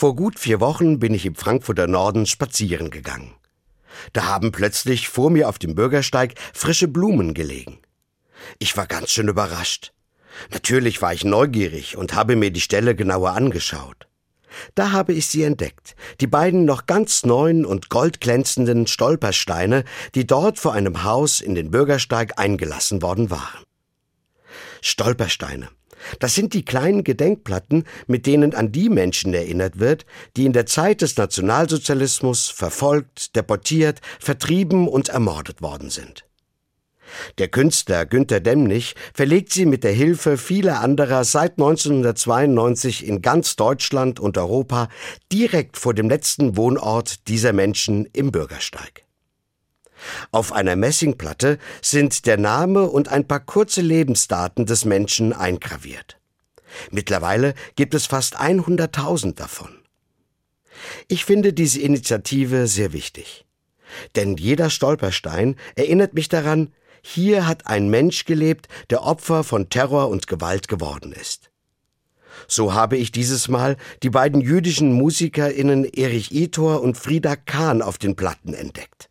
Vor gut vier Wochen bin ich im Frankfurter Norden spazieren gegangen. Da haben plötzlich vor mir auf dem Bürgersteig frische Blumen gelegen. Ich war ganz schön überrascht. Natürlich war ich neugierig und habe mir die Stelle genauer angeschaut. Da habe ich sie entdeckt, die beiden noch ganz neuen und goldglänzenden Stolpersteine, die dort vor einem Haus in den Bürgersteig eingelassen worden waren. Stolpersteine. Das sind die kleinen Gedenkplatten, mit denen an die Menschen erinnert wird, die in der Zeit des Nationalsozialismus verfolgt, deportiert, vertrieben und ermordet worden sind. Der Künstler Günter Demnig verlegt sie mit der Hilfe vieler anderer seit 1992 in ganz Deutschland und Europa direkt vor dem letzten Wohnort dieser Menschen im Bürgersteig. Auf einer Messingplatte sind der Name und ein paar kurze Lebensdaten des Menschen eingraviert. Mittlerweile gibt es fast 100.000 davon. Ich finde diese Initiative sehr wichtig. Denn jeder Stolperstein erinnert mich daran, hier hat ein Mensch gelebt, der Opfer von Terror und Gewalt geworden ist. So habe ich dieses Mal die beiden jüdischen MusikerInnen Erich Itor und Frieda Kahn auf den Platten entdeckt.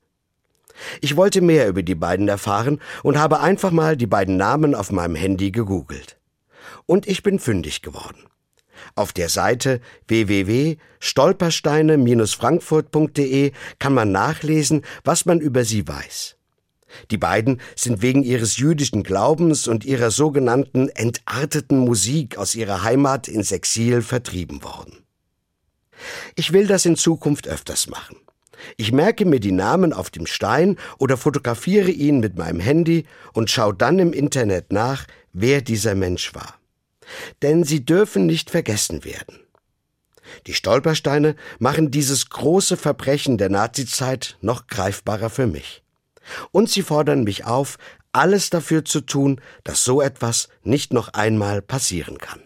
Ich wollte mehr über die beiden erfahren und habe einfach mal die beiden Namen auf meinem Handy gegoogelt. Und ich bin fündig geworden. Auf der Seite www.stolpersteine-frankfurt.de kann man nachlesen, was man über sie weiß. Die beiden sind wegen ihres jüdischen Glaubens und ihrer sogenannten entarteten Musik aus ihrer Heimat ins Exil vertrieben worden. Ich will das in Zukunft öfters machen. Ich merke mir die Namen auf dem Stein oder fotografiere ihn mit meinem Handy und schaue dann im Internet nach, wer dieser Mensch war. Denn sie dürfen nicht vergessen werden. Die Stolpersteine machen dieses große Verbrechen der Nazizeit noch greifbarer für mich. Und sie fordern mich auf, alles dafür zu tun, dass so etwas nicht noch einmal passieren kann.